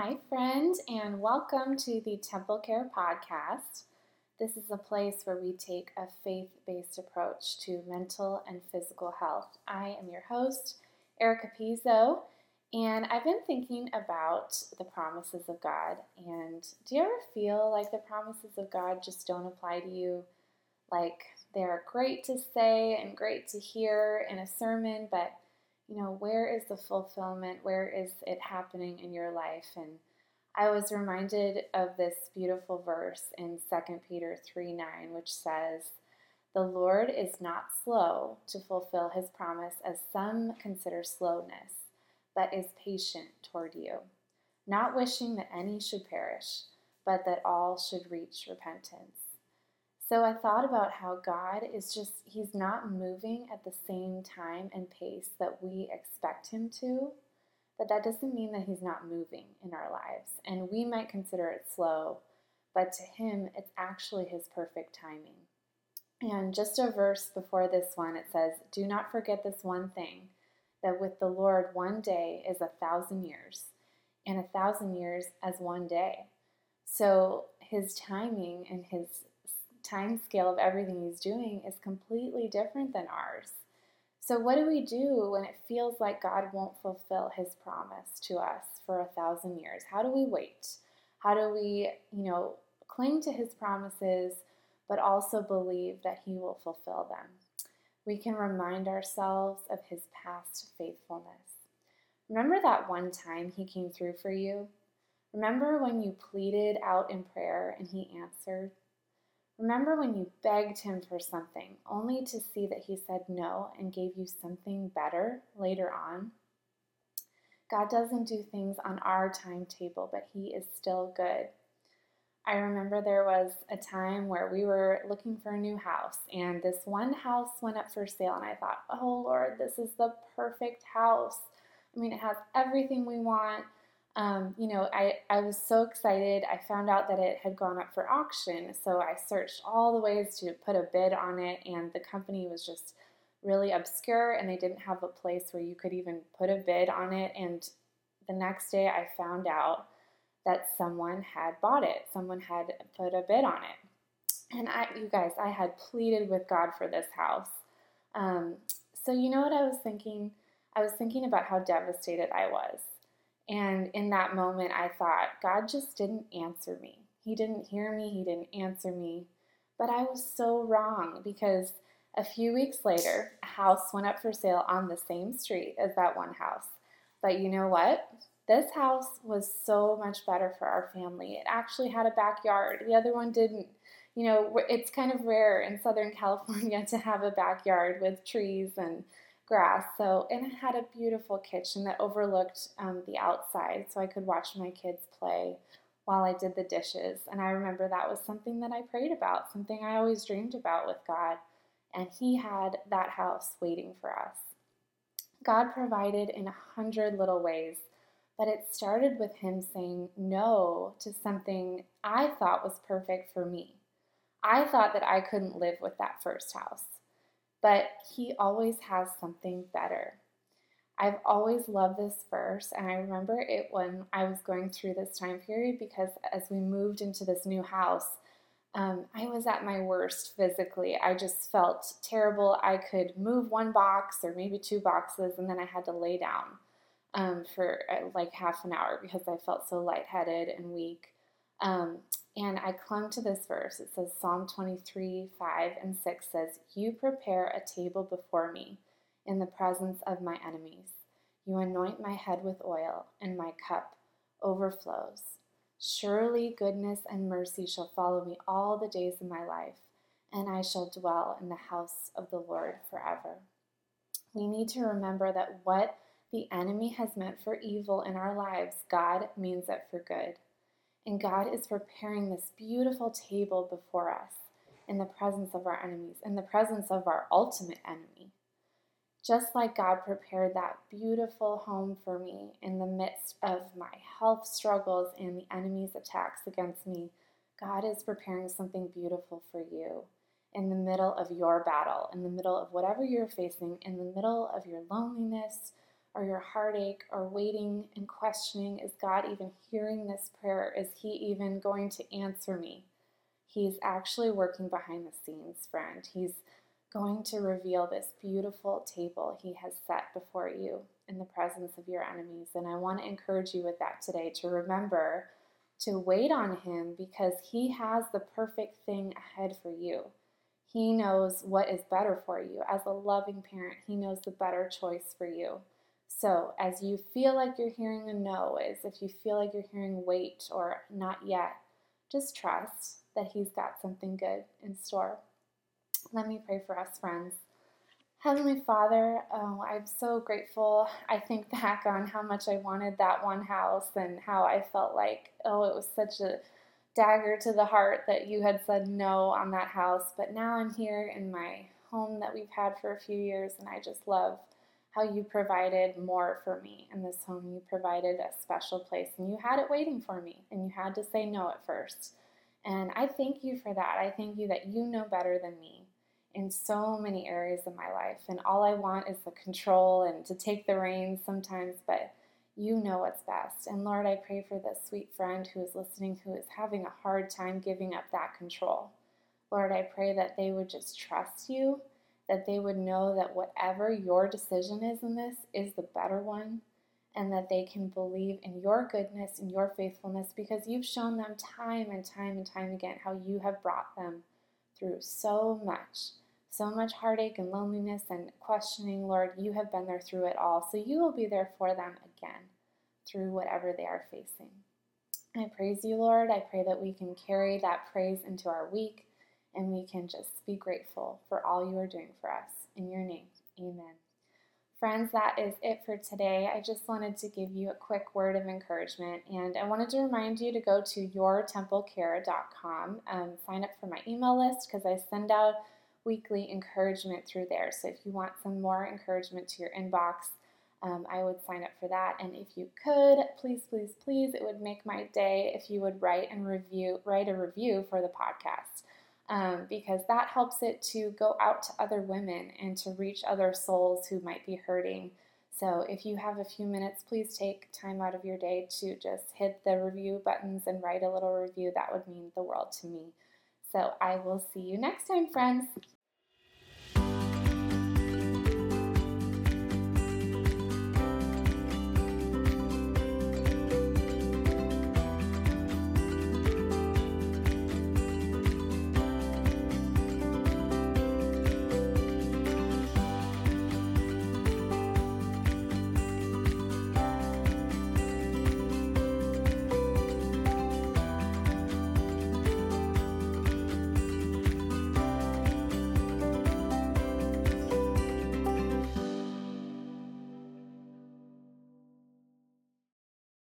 Hi, friends, and welcome to the Temple Care Podcast. This is a place where we take a faith based approach to mental and physical health. I am your host, Erica Pizzo, and I've been thinking about the promises of God. And do you ever feel like the promises of God just don't apply to you? Like they're great to say and great to hear in a sermon, but you know, where is the fulfillment? Where is it happening in your life? And I was reminded of this beautiful verse in 2 Peter 3 9, which says, The Lord is not slow to fulfill his promise, as some consider slowness, but is patient toward you, not wishing that any should perish, but that all should reach repentance. So I thought about how God is just, He's not moving at the same time and pace that we expect Him to, but that doesn't mean that He's not moving in our lives. And we might consider it slow, but to Him, it's actually His perfect timing. And just a verse before this one, it says, Do not forget this one thing, that with the Lord, one day is a thousand years, and a thousand years as one day. So his timing and his time scale of everything he's doing is completely different than ours. So, what do we do when it feels like God won't fulfill his promise to us for a thousand years? How do we wait? How do we, you know, cling to his promises, but also believe that he will fulfill them? We can remind ourselves of his past faithfulness. Remember that one time he came through for you? Remember when you pleaded out in prayer and he answered? Remember when you begged him for something only to see that he said no and gave you something better later on? God doesn't do things on our timetable, but he is still good. I remember there was a time where we were looking for a new house, and this one house went up for sale, and I thought, oh Lord, this is the perfect house. I mean, it has everything we want um, you know, I, I was so excited. I found out that it had gone up for auction. So I searched all the ways to put a bid on it, and the company was just really obscure and they didn't have a place where you could even put a bid on it. And the next day I found out that someone had bought it, someone had put a bid on it. And I, you guys, I had pleaded with God for this house. Um, so, you know what I was thinking? I was thinking about how devastated I was. And in that moment, I thought, God just didn't answer me. He didn't hear me, He didn't answer me. But I was so wrong because a few weeks later, a house went up for sale on the same street as that one house. But you know what? This house was so much better for our family. It actually had a backyard, the other one didn't. You know, it's kind of rare in Southern California to have a backyard with trees and grass. So, and it had a beautiful kitchen that overlooked um, the outside, so I could watch my kids play while I did the dishes. And I remember that was something that I prayed about, something I always dreamed about with God. And He had that house waiting for us. God provided in a hundred little ways, but it started with Him saying no to something I thought was perfect for me. I thought that I couldn't live with that first house but He always has something better. I've always loved this verse, and I remember it when I was going through this time period because as we moved into this new house, um, I was at my worst physically. I just felt terrible. I could move one box or maybe two boxes, and then I had to lay down um, for uh, like half an hour because I felt so lightheaded and weak. Um, and I clung to this verse. It says, Psalm 23 5 and 6 says, You prepare a table before me in the presence of my enemies. You anoint my head with oil, and my cup overflows. Surely goodness and mercy shall follow me all the days of my life, and I shall dwell in the house of the Lord forever. We need to remember that what the enemy has meant for evil in our lives, God means it for good. And God is preparing this beautiful table before us in the presence of our enemies, in the presence of our ultimate enemy. Just like God prepared that beautiful home for me in the midst of my health struggles and the enemy's attacks against me, God is preparing something beautiful for you in the middle of your battle, in the middle of whatever you're facing, in the middle of your loneliness or your heartache or waiting and questioning is God even hearing this prayer? Is He even going to answer me? He's actually working behind the scenes, friend. He's going to reveal this beautiful table He has set before you in the presence of your enemies. And I want to encourage you with that today to remember to wait on Him because He has the perfect thing ahead for you. He knows what is better for you. As a loving parent, He knows the better choice for you. So, as you feel like you're hearing a no, as if you feel like you're hearing wait or not yet, just trust that He's got something good in store. Let me pray for us, friends. Heavenly Father, oh, I'm so grateful. I think back on how much I wanted that one house and how I felt like, oh, it was such a dagger to the heart that you had said no on that house. But now I'm here in my home that we've had for a few years, and I just love how you provided more for me in this home. You provided a special place, and you had it waiting for me, and you had to say no at first. And I thank you for that. I thank you that you know better than me in so many areas of my life. And all I want is the control and to take the reins sometimes, but you know what's best. And Lord, I pray for this sweet friend who is listening who is having a hard time giving up that control. Lord, I pray that they would just trust you, that they would know that whatever your decision is in this is the better one, and that they can believe in your goodness and your faithfulness because you've shown them time and time and time again how you have brought them through so much, so much heartache and loneliness and questioning. Lord, you have been there through it all. So you will be there for them again through whatever they are facing. I praise you, Lord. I pray that we can carry that praise into our week and we can just be grateful for all you are doing for us. In your name, amen. Friends, that is it for today. I just wanted to give you a quick word of encouragement, and I wanted to remind you to go to yourtemplecare.com, um, sign up for my email list because I send out weekly encouragement through there. So if you want some more encouragement to your inbox, um, I would sign up for that. And if you could, please, please, please, it would make my day if you would write and review, write a review for the podcast um, because that helps it to go out to other women and to reach other souls who might be hurting. So, if you have a few minutes, please take time out of your day to just hit the review buttons and write a little review. That would mean the world to me. So, I will see you next time, friends.